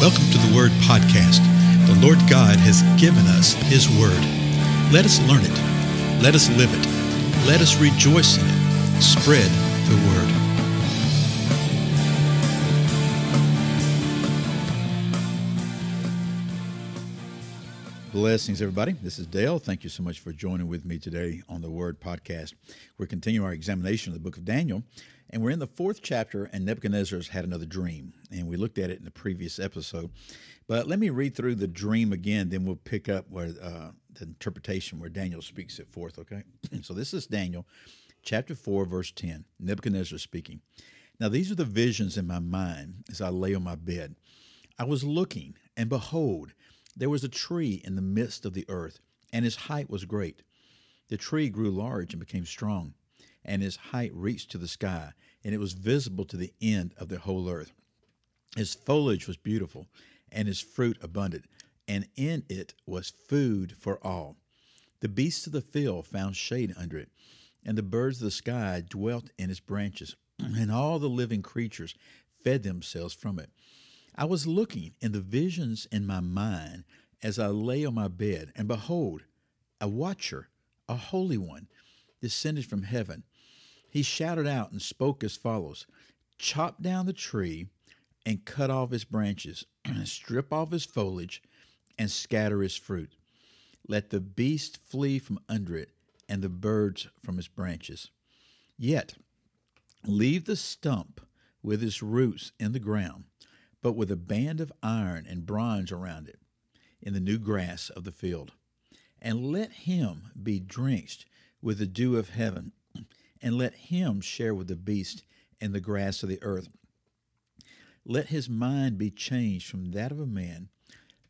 Welcome to the Word Podcast. The Lord God has given us His Word. Let us learn it. Let us live it. Let us rejoice in it. Spread the Word. Blessings, everybody. This is Dale. Thank you so much for joining with me today on the Word Podcast. We're continuing our examination of the book of Daniel, and we're in the fourth chapter, and Nebuchadnezzar's had another dream. And we looked at it in the previous episode. But let me read through the dream again, then we'll pick up where uh, the interpretation where Daniel speaks it forth, okay? so this is Daniel chapter 4, verse 10. Nebuchadnezzar speaking. Now these are the visions in my mind as I lay on my bed. I was looking, and behold, there was a tree in the midst of the earth, and his height was great. The tree grew large and became strong and his height reached to the sky, and it was visible to the end of the whole earth. His foliage was beautiful, and his fruit abundant, and in it was food for all. The beasts of the field found shade under it, and the birds of the sky dwelt in its branches, and all the living creatures fed themselves from it. I was looking in the visions in my mind as I lay on my bed, and behold, a watcher, a holy one, descended from heaven he shouted out and spoke as follows Chop down the tree and cut off its branches, strip off its foliage, and scatter its fruit. Let the beast flee from under it, and the birds from its branches. Yet leave the stump with its roots in the ground, but with a band of iron and bronze around it, in the new grass of the field. And let him be drenched with the dew of heaven and let him share with the beast and the grass of the earth. Let his mind be changed from that of a man,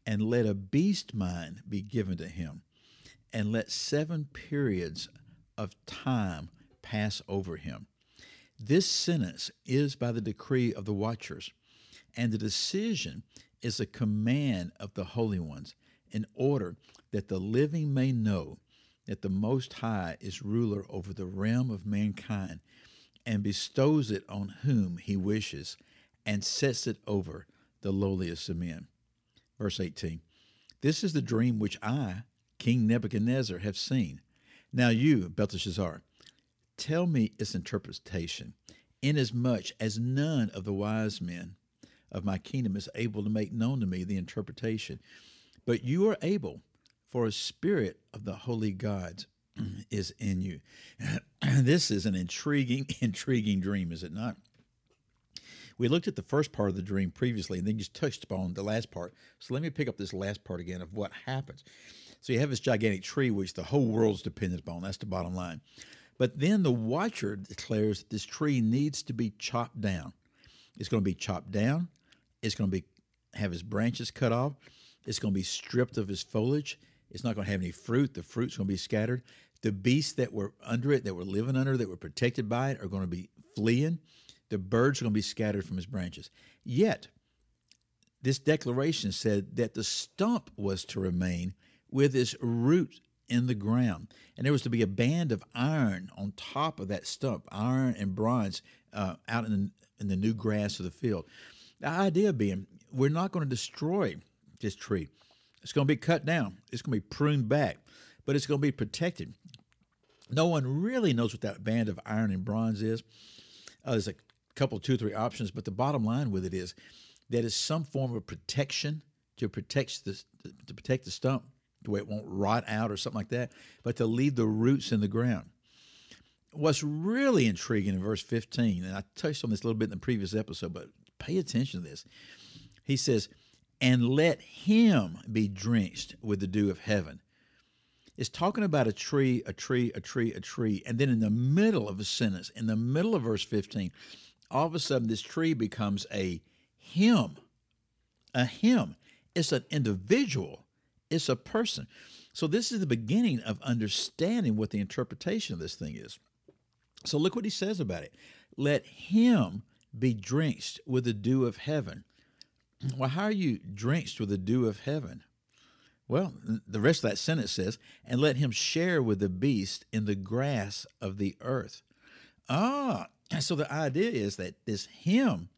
and let a beast mind be given to him, and let seven periods of time pass over him. This sentence is by the decree of the watchers, and the decision is a command of the holy ones, in order that the living may know that the Most High is ruler over the realm of mankind and bestows it on whom he wishes and sets it over the lowliest of men. Verse 18 This is the dream which I, King Nebuchadnezzar, have seen. Now you, Belteshazzar, tell me its interpretation, inasmuch as none of the wise men of my kingdom is able to make known to me the interpretation. But you are able for a spirit of the holy gods is in you. this is an intriguing, intriguing dream, is it not? We looked at the first part of the dream previously and then just touched upon the last part. So let me pick up this last part again of what happens. So you have this gigantic tree which the whole world's dependent upon. That's the bottom line. But then the watcher declares that this tree needs to be chopped down. It's going to be chopped down. It's going to be have its branches cut off. It's going to be stripped of its foliage. It's not going to have any fruit. The fruit's going to be scattered. The beasts that were under it, that were living under, that were protected by it, are going to be fleeing. The birds are going to be scattered from its branches. Yet, this declaration said that the stump was to remain with its root in the ground. And there was to be a band of iron on top of that stump, iron and bronze uh, out in the, in the new grass of the field. The idea being, we're not going to destroy this tree. It's going to be cut down. It's going to be pruned back, but it's going to be protected. No one really knows what that band of iron and bronze is. Uh, there's a couple, two, three options, but the bottom line with it is that it's some form of protection to protect the to protect the stump, the way it won't rot out or something like that, but to leave the roots in the ground. What's really intriguing in verse 15, and I touched on this a little bit in the previous episode, but pay attention to this. He says, and let him be drenched with the dew of heaven. It's talking about a tree, a tree, a tree, a tree. And then in the middle of a sentence, in the middle of verse 15, all of a sudden this tree becomes a him. A him. It's an individual, it's a person. So this is the beginning of understanding what the interpretation of this thing is. So look what he says about it. Let him be drenched with the dew of heaven. Well, how are you drenched with the dew of heaven? Well, the rest of that sentence says, and let him share with the beast in the grass of the earth. Ah, so the idea is that this him,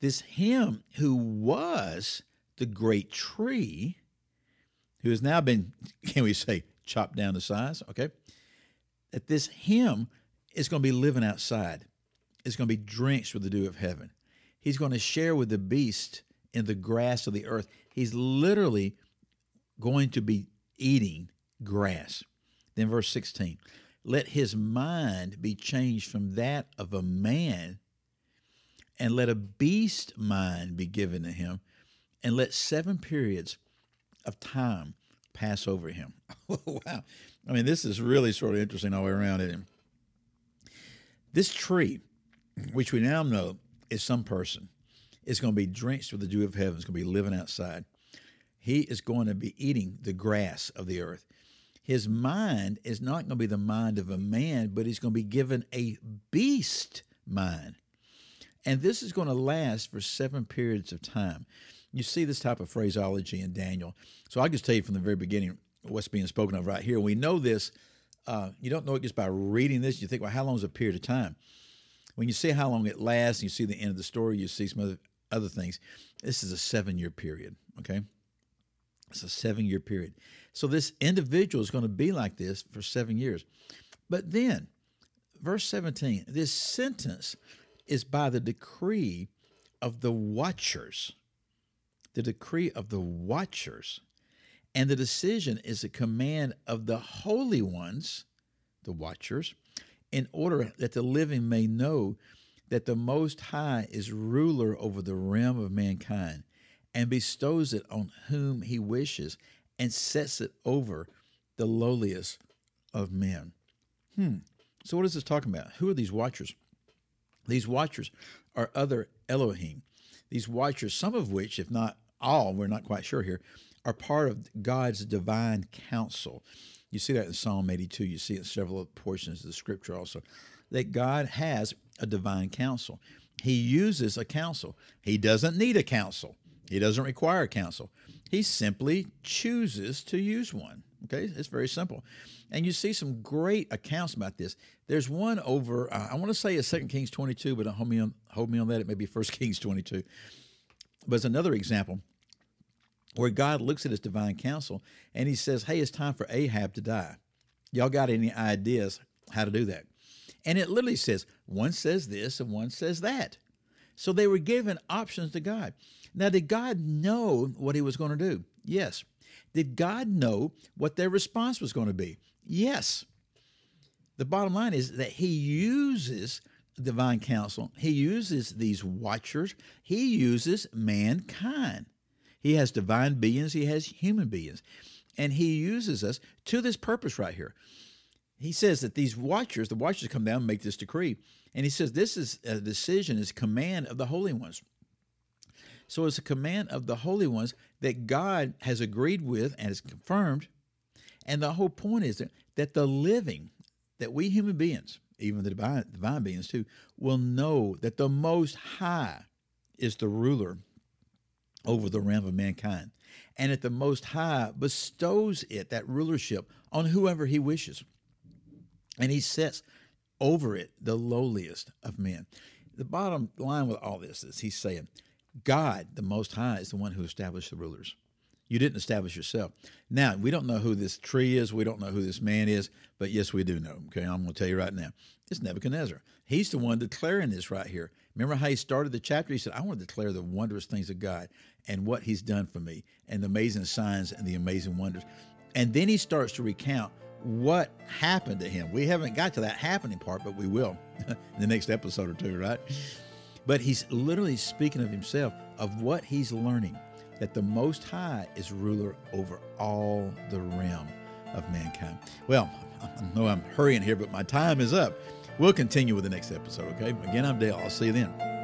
this him who was the great tree, who has now been, can we say, chopped down to size, okay? That this him is going to be living outside. It's going to be drenched with the dew of heaven. He's going to share with the beast in the grass of the earth. He's literally going to be eating grass. Then, verse 16 let his mind be changed from that of a man, and let a beast mind be given to him, and let seven periods of time pass over him. Oh, wow. I mean, this is really sort of interesting all the way around it. This tree, which we now know is some person, is going to be drenched with the dew of heaven. It's going to be living outside. He is going to be eating the grass of the earth. His mind is not going to be the mind of a man, but he's going to be given a beast mind. And this is going to last for seven periods of time. You see this type of phraseology in Daniel. So I'll just tell you from the very beginning what's being spoken of right here. We know this. Uh, you don't know it just by reading this. You think, well, how long is a period of time? When you see how long it lasts, and you see the end of the story, you see some other, other things. This is a seven year period, okay? It's a seven year period. So this individual is going to be like this for seven years. But then, verse 17, this sentence is by the decree of the watchers. The decree of the watchers. And the decision is a command of the holy ones, the watchers, in order that the living may know that the Most High is ruler over the realm of mankind and bestows it on whom he wishes and sets it over the lowliest of men. Hmm. So, what is this talking about? Who are these watchers? These watchers are other Elohim. These watchers, some of which, if not all, we're not quite sure here, are part of God's divine council. You see that in Psalm 82. You see it in several portions of the scripture also. That God has a divine counsel. He uses a counsel. He doesn't need a counsel. He doesn't require a counsel. He simply chooses to use one. Okay, it's very simple. And you see some great accounts about this. There's one over, uh, I want to say it's 2 Kings 22, but hold me on, hold me on that. It may be 1 Kings 22. But it's another example where God looks at his divine counsel and he says, Hey, it's time for Ahab to die. Y'all got any ideas how to do that? And it literally says, one says this and one says that. So they were given options to God. Now, did God know what he was going to do? Yes. Did God know what their response was going to be? Yes. The bottom line is that he uses divine counsel, he uses these watchers, he uses mankind. He has divine beings, he has human beings. And he uses us to this purpose right here. He says that these watchers, the watchers come down and make this decree. And he says this is a decision, is command of the holy ones. So it's a command of the holy ones that God has agreed with and has confirmed. And the whole point is that, that the living, that we human beings, even the divine, divine beings too, will know that the Most High is the ruler over the realm of mankind. And that the Most High bestows it, that rulership, on whoever he wishes. And he sets over it the lowliest of men. The bottom line with all this is he's saying, God, the Most High, is the one who established the rulers. You didn't establish yourself. Now, we don't know who this tree is. We don't know who this man is, but yes, we do know. Okay, I'm going to tell you right now. It's Nebuchadnezzar. He's the one declaring this right here. Remember how he started the chapter? He said, I want to declare the wondrous things of God and what he's done for me and the amazing signs and the amazing wonders. And then he starts to recount what happened to him. We haven't got to that happening part, but we will in the next episode or two, right? But he's literally speaking of himself, of what he's learning, that the Most High is ruler over all the realm of mankind. Well, I know I'm hurrying here, but my time is up. We'll continue with the next episode, okay? Again, I'm Dale. I'll see you then.